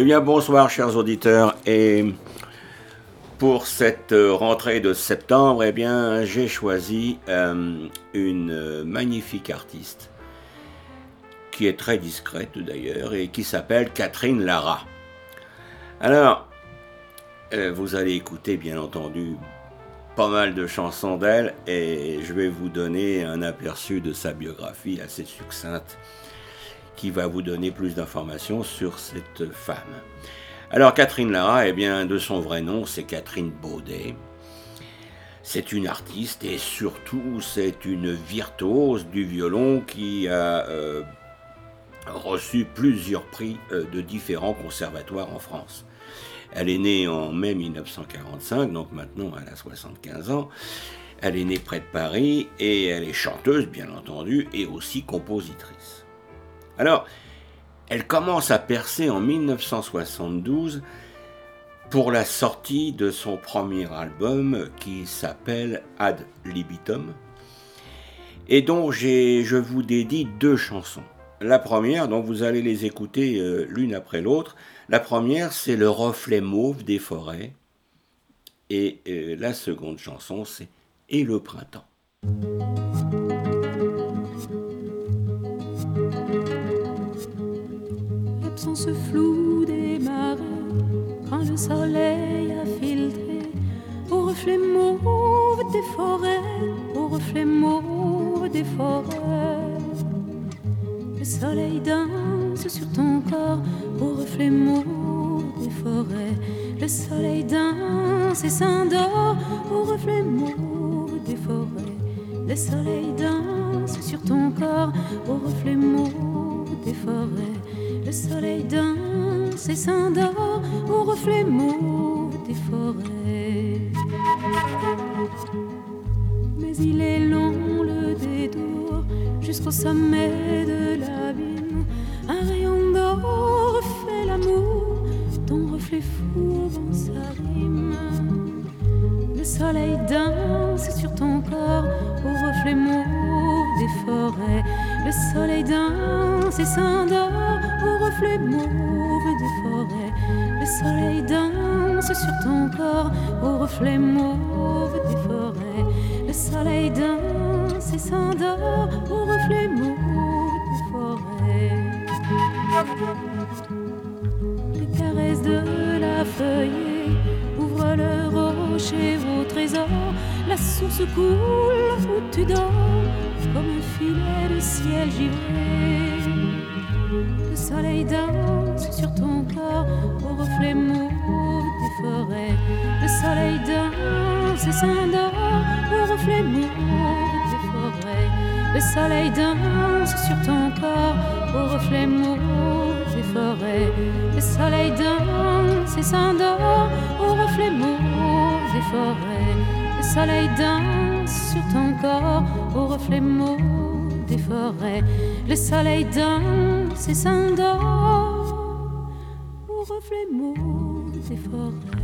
Eh bien, bonsoir, chers auditeurs. Et pour cette rentrée de septembre, eh bien, j'ai choisi euh, une magnifique artiste qui est très discrète d'ailleurs et qui s'appelle Catherine Lara. Alors, euh, vous allez écouter, bien entendu, pas mal de chansons d'elle et je vais vous donner un aperçu de sa biographie assez succincte qui va vous donner plus d'informations sur cette femme. Alors Catherine Lara, eh bien, de son vrai nom, c'est Catherine Baudet. C'est une artiste et surtout c'est une virtuose du violon qui a euh, reçu plusieurs prix euh, de différents conservatoires en France. Elle est née en mai 1945, donc maintenant elle a 75 ans. Elle est née près de Paris et elle est chanteuse, bien entendu, et aussi compositrice. Alors, elle commence à percer en 1972 pour la sortie de son premier album qui s'appelle Ad libitum et dont je vous dédie deux chansons. La première, donc vous allez les écouter euh, l'une après l'autre. La première, c'est Le reflet mauve des forêts. Et euh, la seconde chanson, c'est Et le printemps. L'absence floue des marais, quand le soleil a filtré au reflet mauve des forêts, au reflet mauve des forêts. Le soleil danse sur ton corps au reflet mauve des forêts. Le soleil danse et s'endort au reflet mauve des forêts. Le soleil danse sur ton corps au reflet mauve des forêts. Le soleil danse et s'endort au reflet mauve des forêts. Mais il est long le détour jusqu'au sommet de Le soleil danse et s'endort au reflet mauve des forêts. Le soleil danse sur ton corps au reflet mauve des forêts. Le soleil danse et s'endort au reflet mauve des forêts. Le soleil danse sur ton corps au reflet mauve des forêts. Le soleil danse et s'endort au reflet mauve des forêts.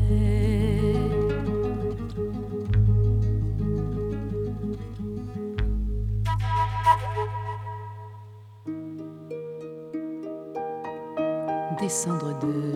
Descendre de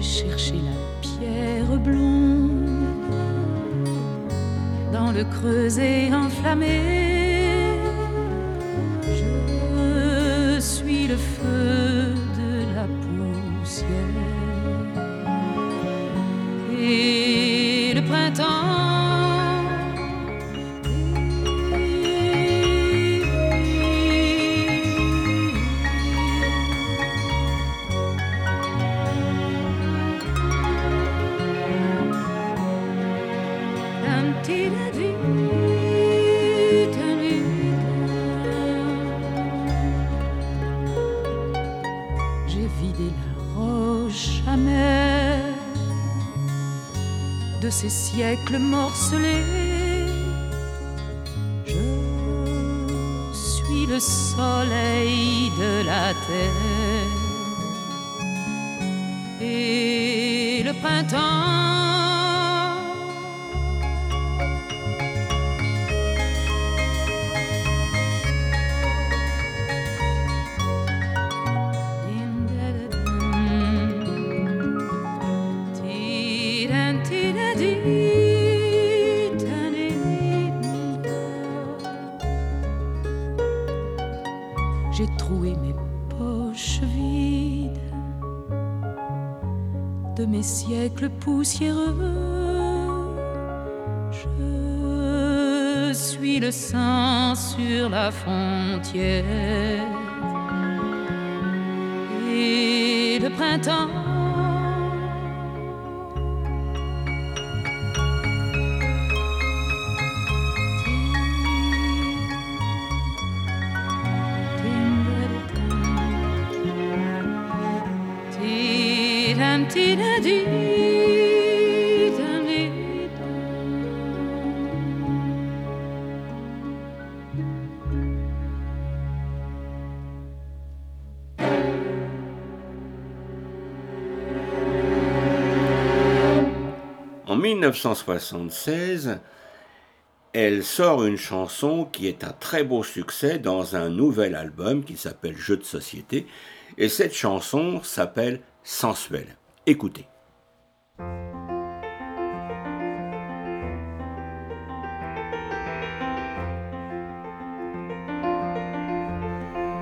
J'ai cherché la pierre blonde dans le creuset enflammé. Je suis le soleil de la terre et le printemps. Siècle poussiéreux. Je suis le sang sur la frontière. Et le printemps 1976, elle sort une chanson qui est un très beau succès dans un nouvel album qui s'appelle Jeux de société. Et cette chanson s'appelle Sensuel. Écoutez.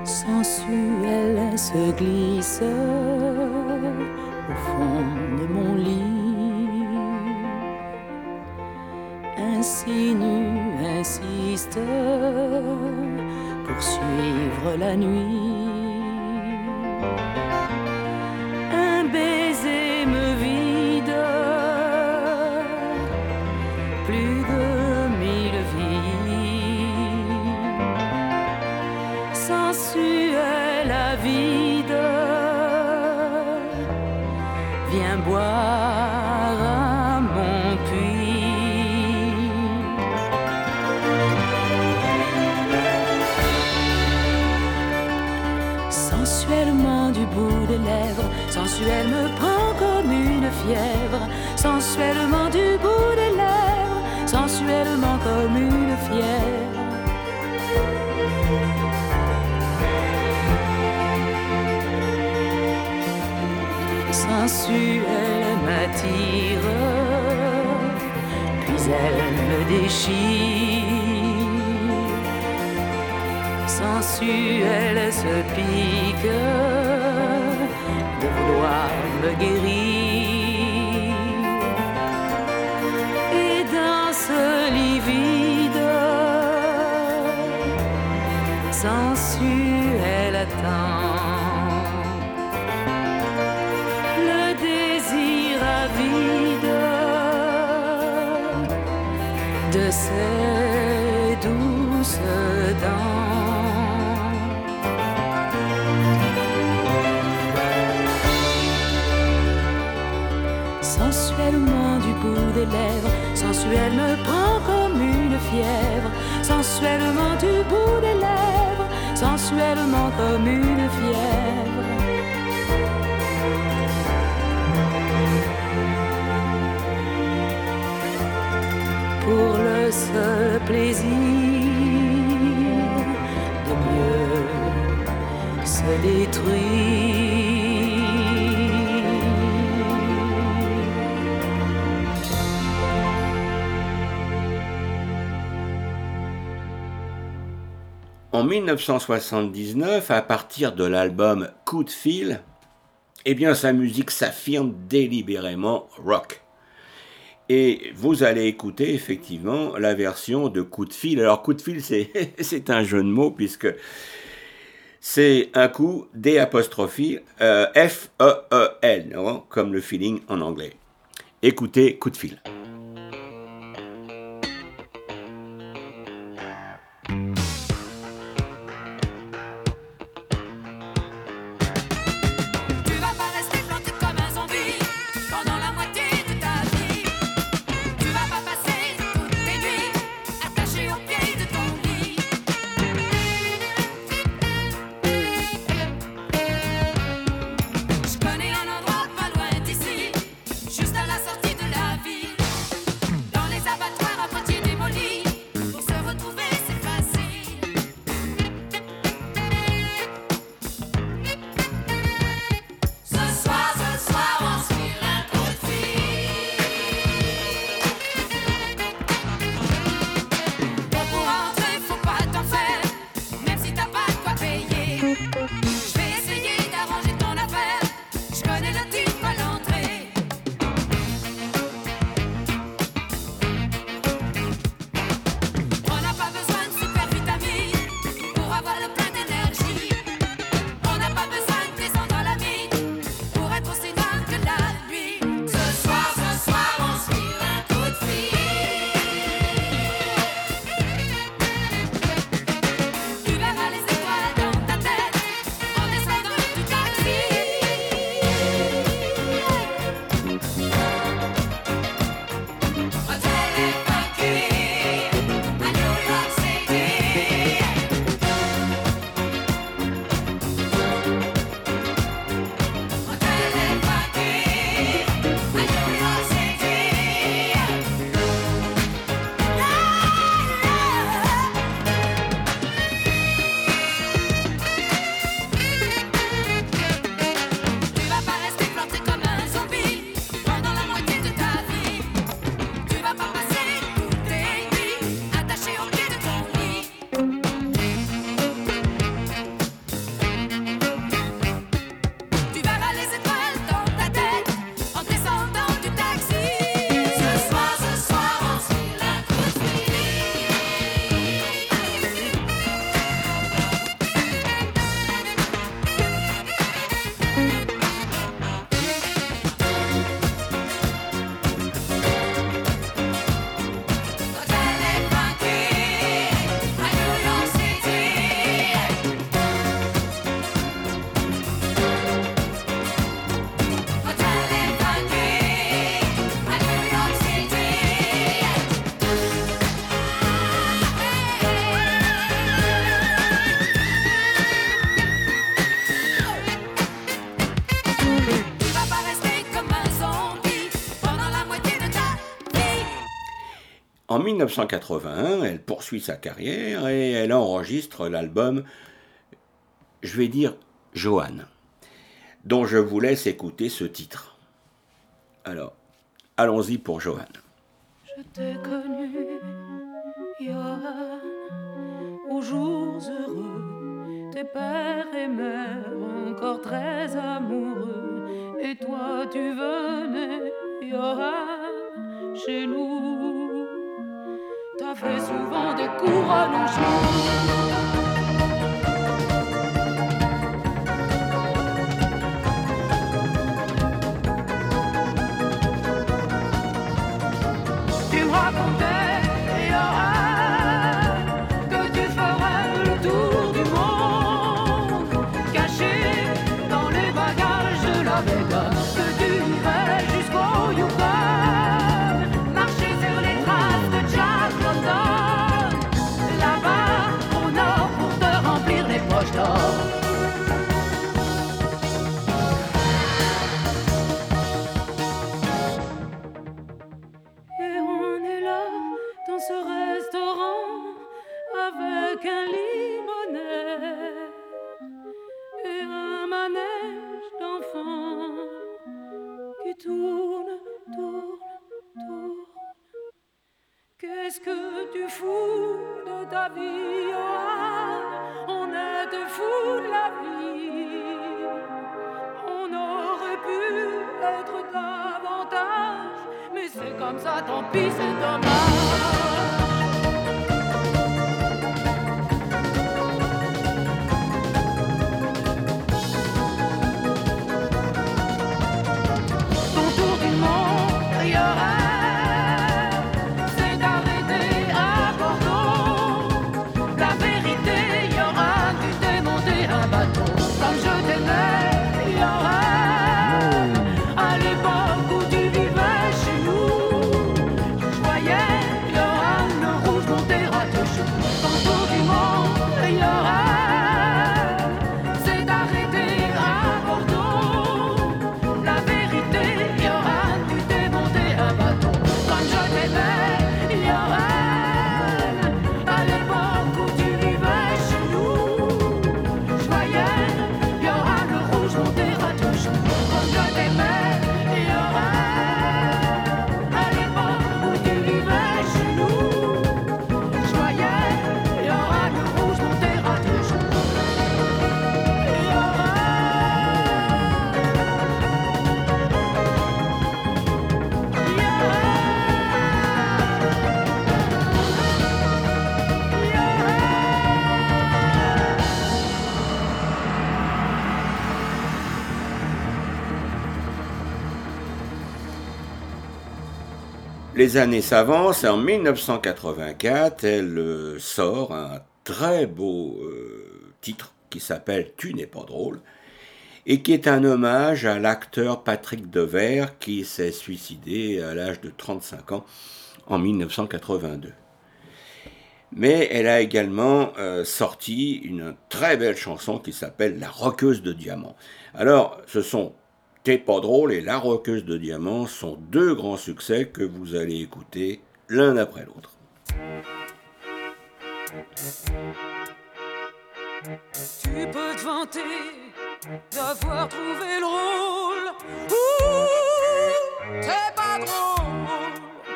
Sensuel se glisse au fond de mon lit. Ainsi nu insiste pour suivre la nuit. Sensuelle me prend comme une fièvre, sensuellement du bout des lèvres, sensuellement comme une fièvre. Sensuelle m'attire, puis elle me déchire. Sensuelle se pique vouloir me guérir. Lèvres. Sensuelle me prend comme une fièvre. Sensuellement du bout des lèvres. Sensuellement comme une fièvre. Pour le seul plaisir de mieux se détruire. En 1979, à partir de l'album Coup de fil, eh sa musique s'affirme délibérément rock. Et vous allez écouter effectivement la version de Coup de fil. Alors coup de fil, c'est un jeu de mots puisque c'est un coup D apostrophe euh, F E E L, comme le feeling en anglais. Écoutez Coup de fil. En 1981, elle poursuit sa carrière et elle enregistre l'album, je vais dire, Joanne, dont je vous laisse écouter ce titre. Alors, allons-y pour Joanne. Je t'ai connu, aux jours heureux, tes pères et mères encore très amoureux, et toi tu venais. Fait souvent des couronnes en Qu'est-ce que tu fous de ta vie, Johan? On est de fous de la vie. On aurait pu être davantage, mais c'est comme ça, tant pis, c'est dommage. Les années s'avancent et en 1984, elle euh, sort un très beau euh, titre qui s'appelle Tu n'es pas drôle et qui est un hommage à l'acteur Patrick Devers qui s'est suicidé à l'âge de 35 ans en 1982. Mais elle a également euh, sorti une très belle chanson qui s'appelle La roqueuse de diamants. Alors, ce sont T'es pas drôle et La roqueuse de diamants sont deux grands succès que vous allez écouter l'un après l'autre. Tu peux te vanter d'avoir trouvé le rôle. Ouh, t'es pas drôle.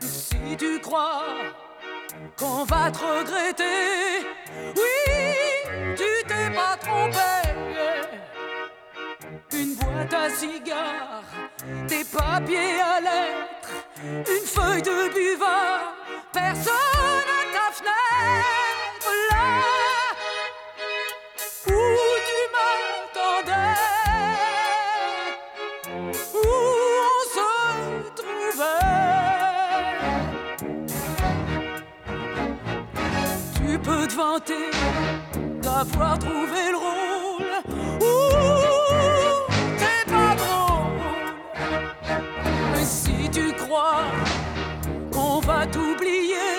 Si tu crois qu'on va te regretter, oui, tu t'es pas trompé. Une boîte à cigares, des papiers à lettres, une feuille de buvard, personne à ta fenêtre là où tu m'attendais, où on se trouvait. Tu peux te vanter d'avoir trouvé le rôle. Tu crois qu'on va t'oublier,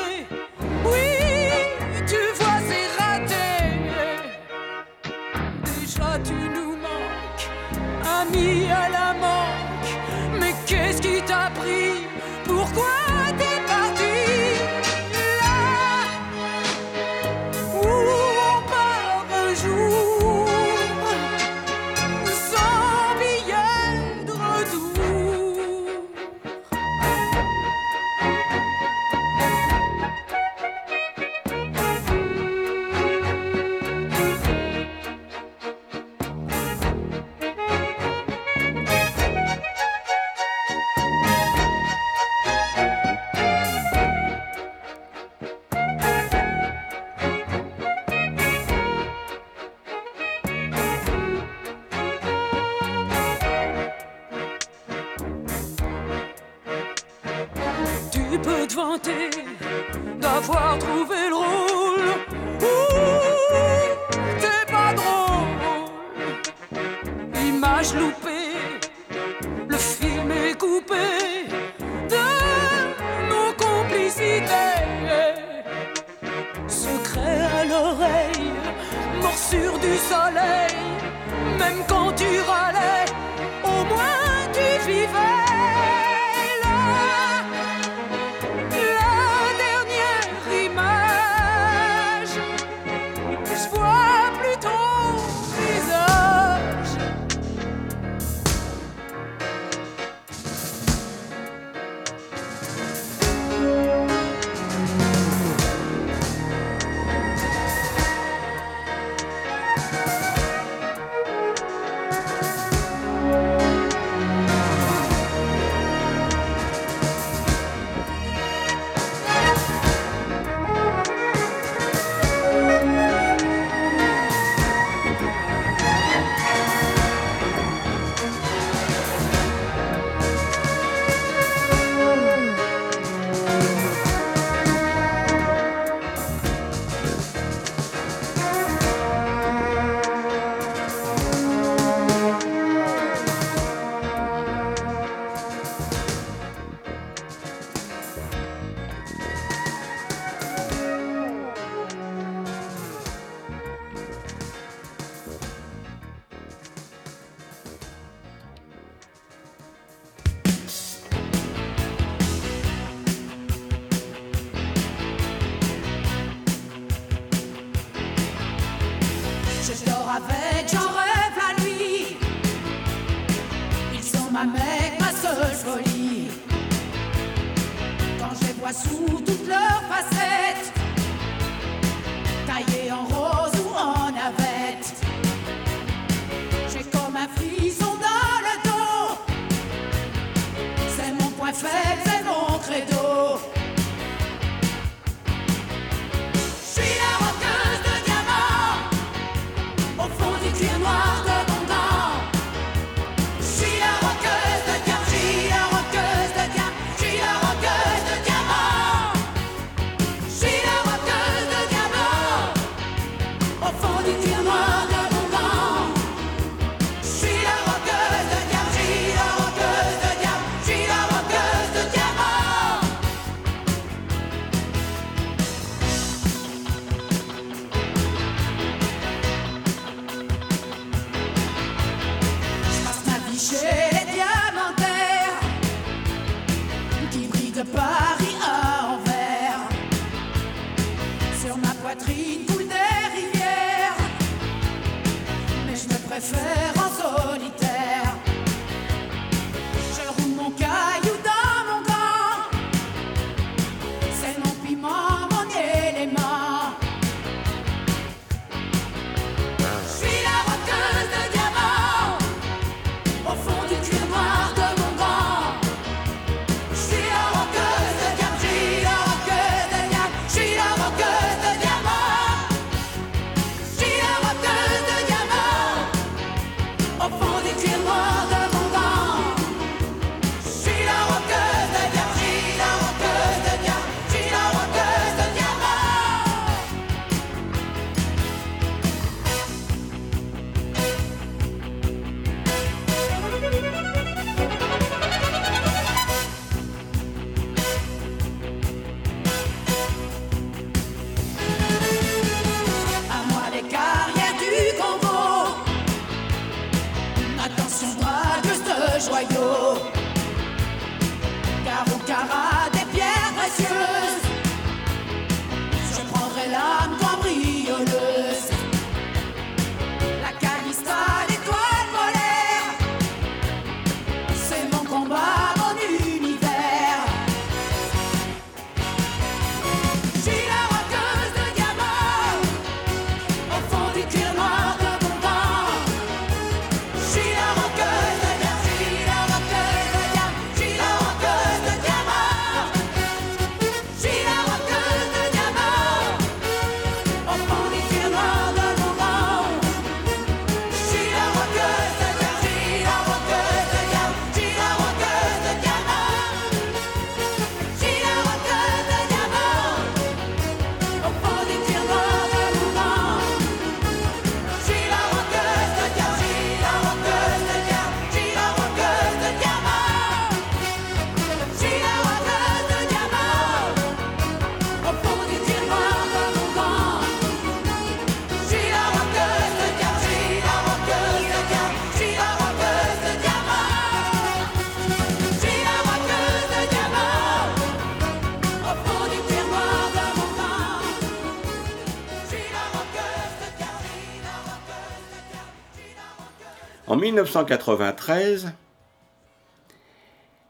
1993,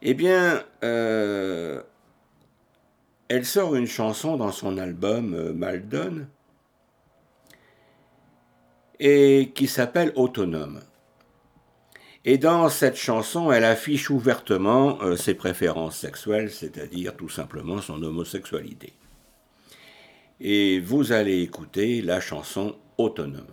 eh bien, euh, elle sort une chanson dans son album euh, Maldon et qui s'appelle Autonome. Et dans cette chanson, elle affiche ouvertement euh, ses préférences sexuelles, c'est-à-dire tout simplement son homosexualité. Et vous allez écouter la chanson Autonome.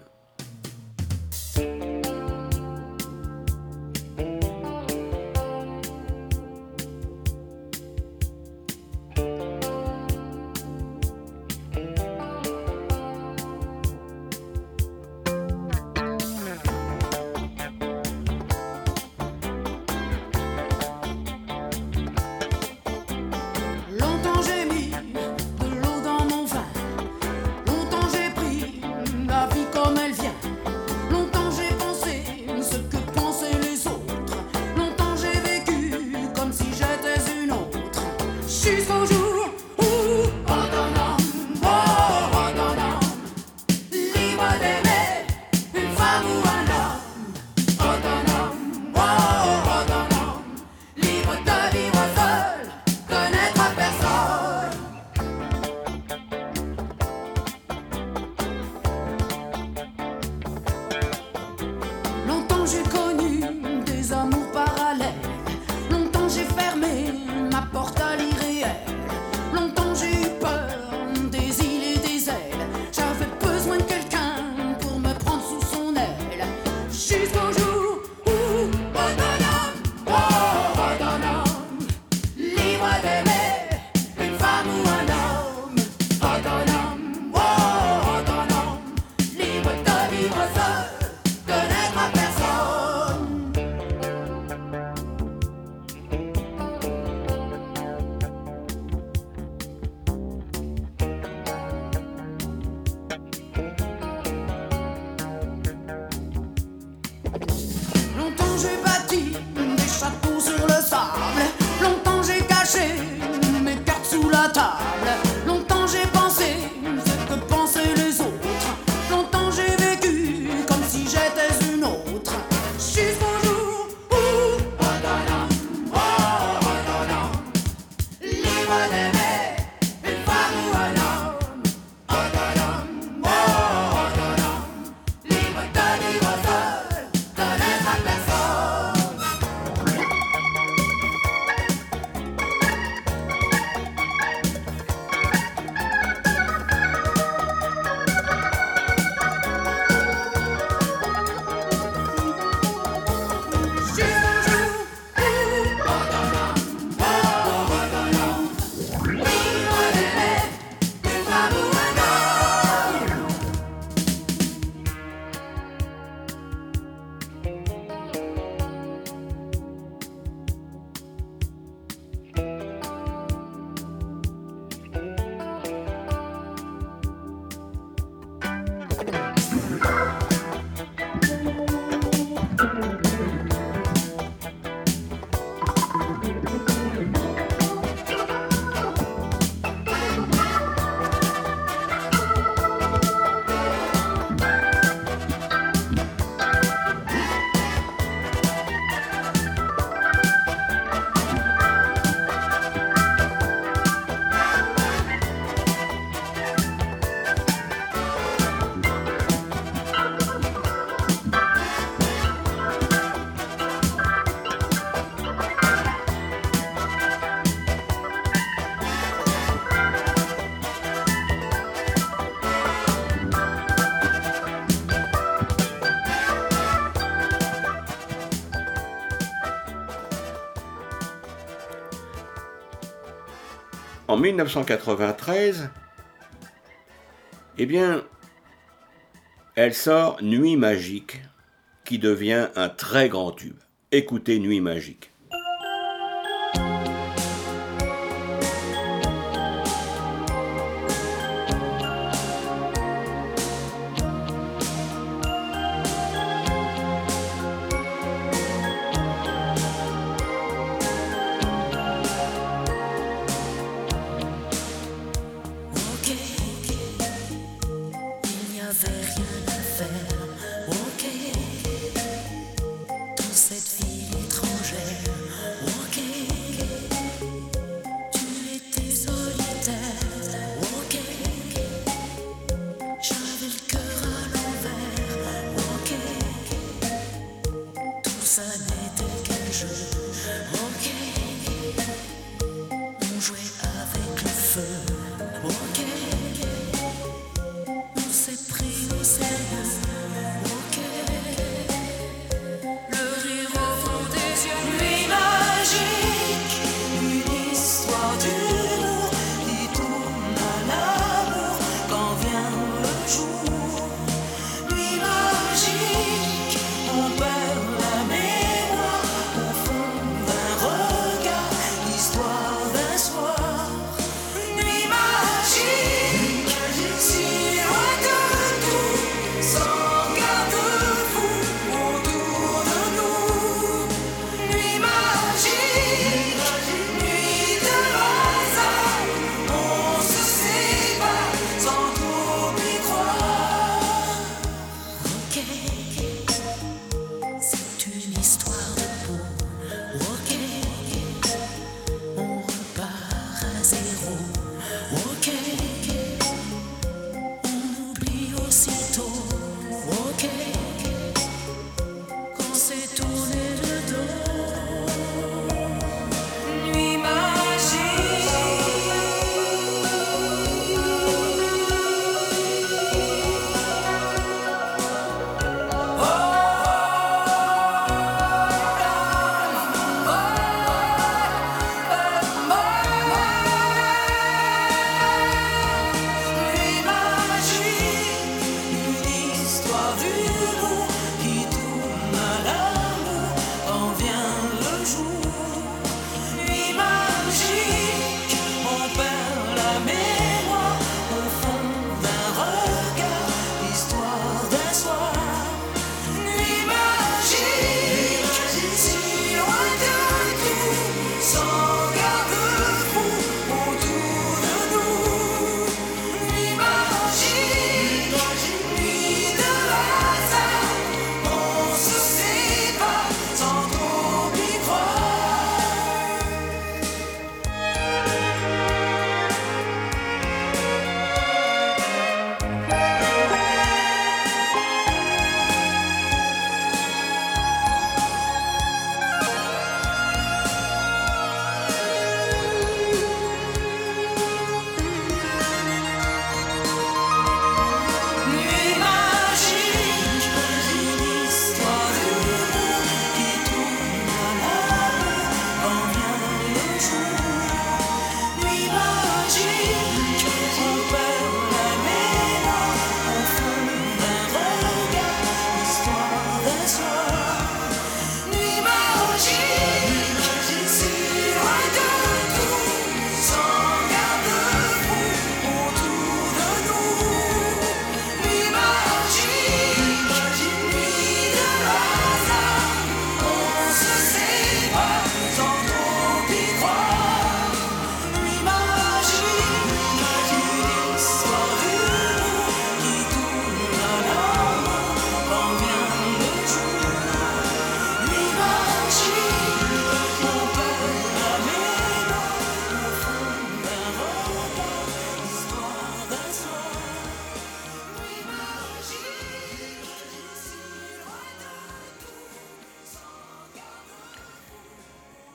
1993, eh bien, elle sort Nuit magique, qui devient un très grand tube. Écoutez Nuit magique.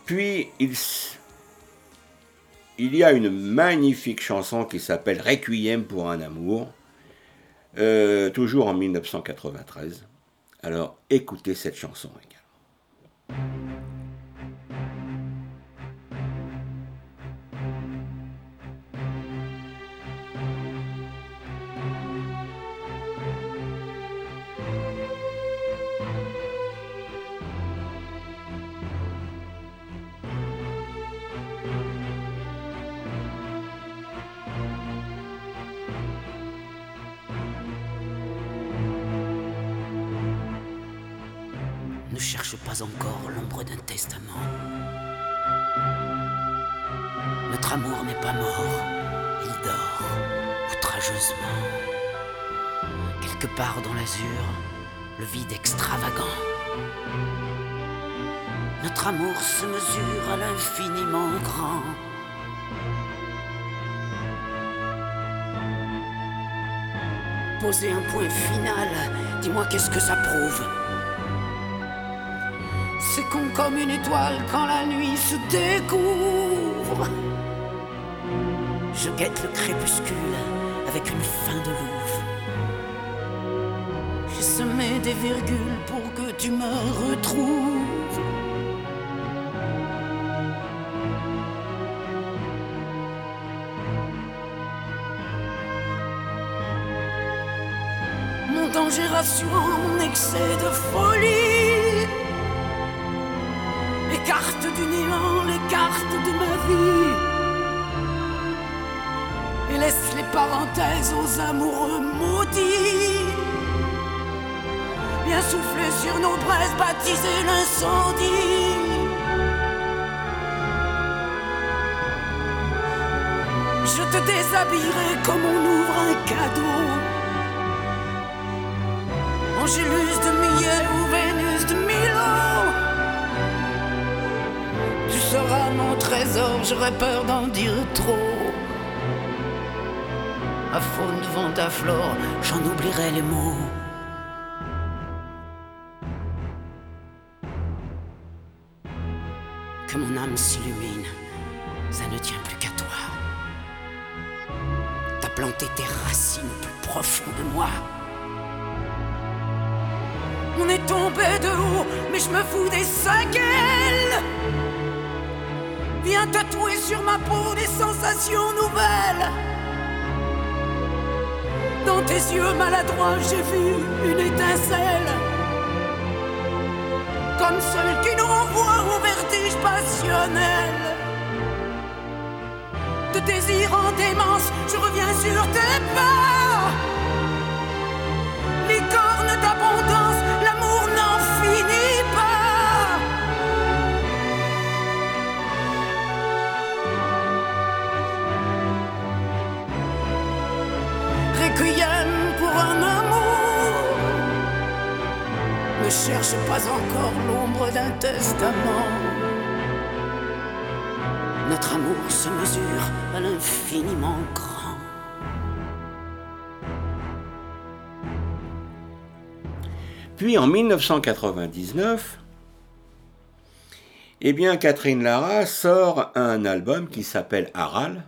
Puis il, y a une magnifique chanson qui s'appelle Requiem pour un amour, euh, toujours en 1993. Alors écoutez cette chanson. Qu'est-ce que ça prouve? C'est con comme une étoile quand la nuit se découvre. Je guette le crépuscule avec une fin de louve. J'ai semé des virgules pour que tu me retrouves. Danger rassurant, mon excès de folie cartes du néant, les cartes de ma vie. Et laisse les parenthèses aux amoureux maudits. Viens souffler sur nos braises, baptiser l'incendie. Je te déshabillerai comme on ouvre un cadeau. Angélus de Millet ou Vénus de Milo sera mon trésor, j'aurais peur d'en dire trop. À fond devant ta flore, j'en oublierai les mots. Que mon âme s'illumine, ça ne tient plus qu'à toi. T'as planté tes racines plus profondes de moi. Des séquelles. Viens tatouer sur ma peau des sensations nouvelles. Dans tes yeux maladroits, j'ai vu une étincelle. Comme celle qui nous renvoie au vertige passionnel. De désir en démence, je reviens sur tes pas. Les cornes d'abondance, pour un amour. Ne cherche pas encore l'ombre d'un testament. Notre amour se mesure à l'infiniment grand. Puis en 1999, eh bien, Catherine Lara sort un album qui s'appelle Aral,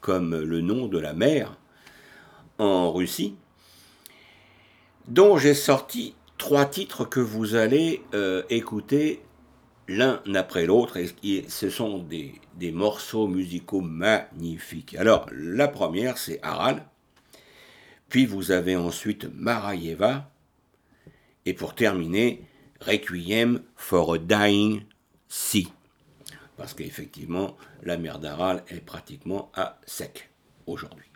comme le nom de la mer en Russie, dont j'ai sorti trois titres que vous allez euh, écouter l'un après l'autre, et ce sont des, des, morceaux musicaux magnifiques. Alors, la première, c'est Aral, puis vous avez ensuite Marayeva, et pour terminer, Requiem for a Dying Sea. Parce qu'effectivement, la mer d'Aral est pratiquement à sec aujourd'hui.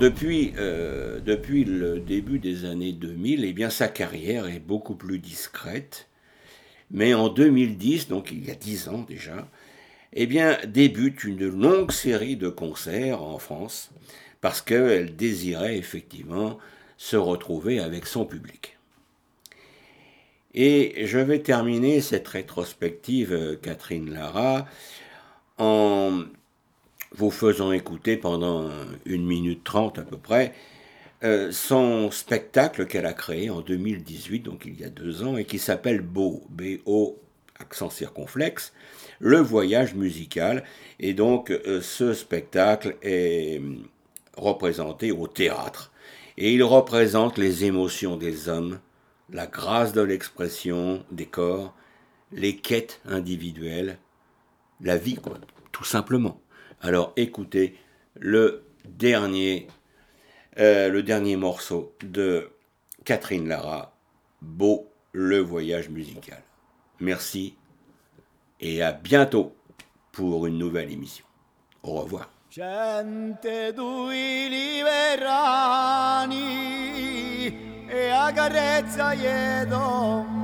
Euh, depuis le début des années 2000, eh bien, sa carrière est beaucoup plus discrète. Mais en 2010, donc il y a dix ans déjà, eh bien, débute une longue série de concerts en France parce qu'elle désirait effectivement se retrouver avec son public. Et je vais terminer cette rétrospective euh, Catherine Lara en vous faisant écouter pendant une minute trente à peu près euh, son spectacle qu'elle a créé en 2018, donc il y a deux ans, et qui s'appelle Beau, B-O, accent circonflexe, le voyage musical. Et donc euh, ce spectacle est représenté au théâtre. Et il représente les émotions des hommes, la grâce de l'expression des corps, les quêtes individuelles, la vie, quoi, tout simplement. Alors écoutez le dernier, euh, le dernier morceau de Catherine Lara, Beau le voyage musical. Merci et à bientôt pour une nouvelle émission. Au revoir. madura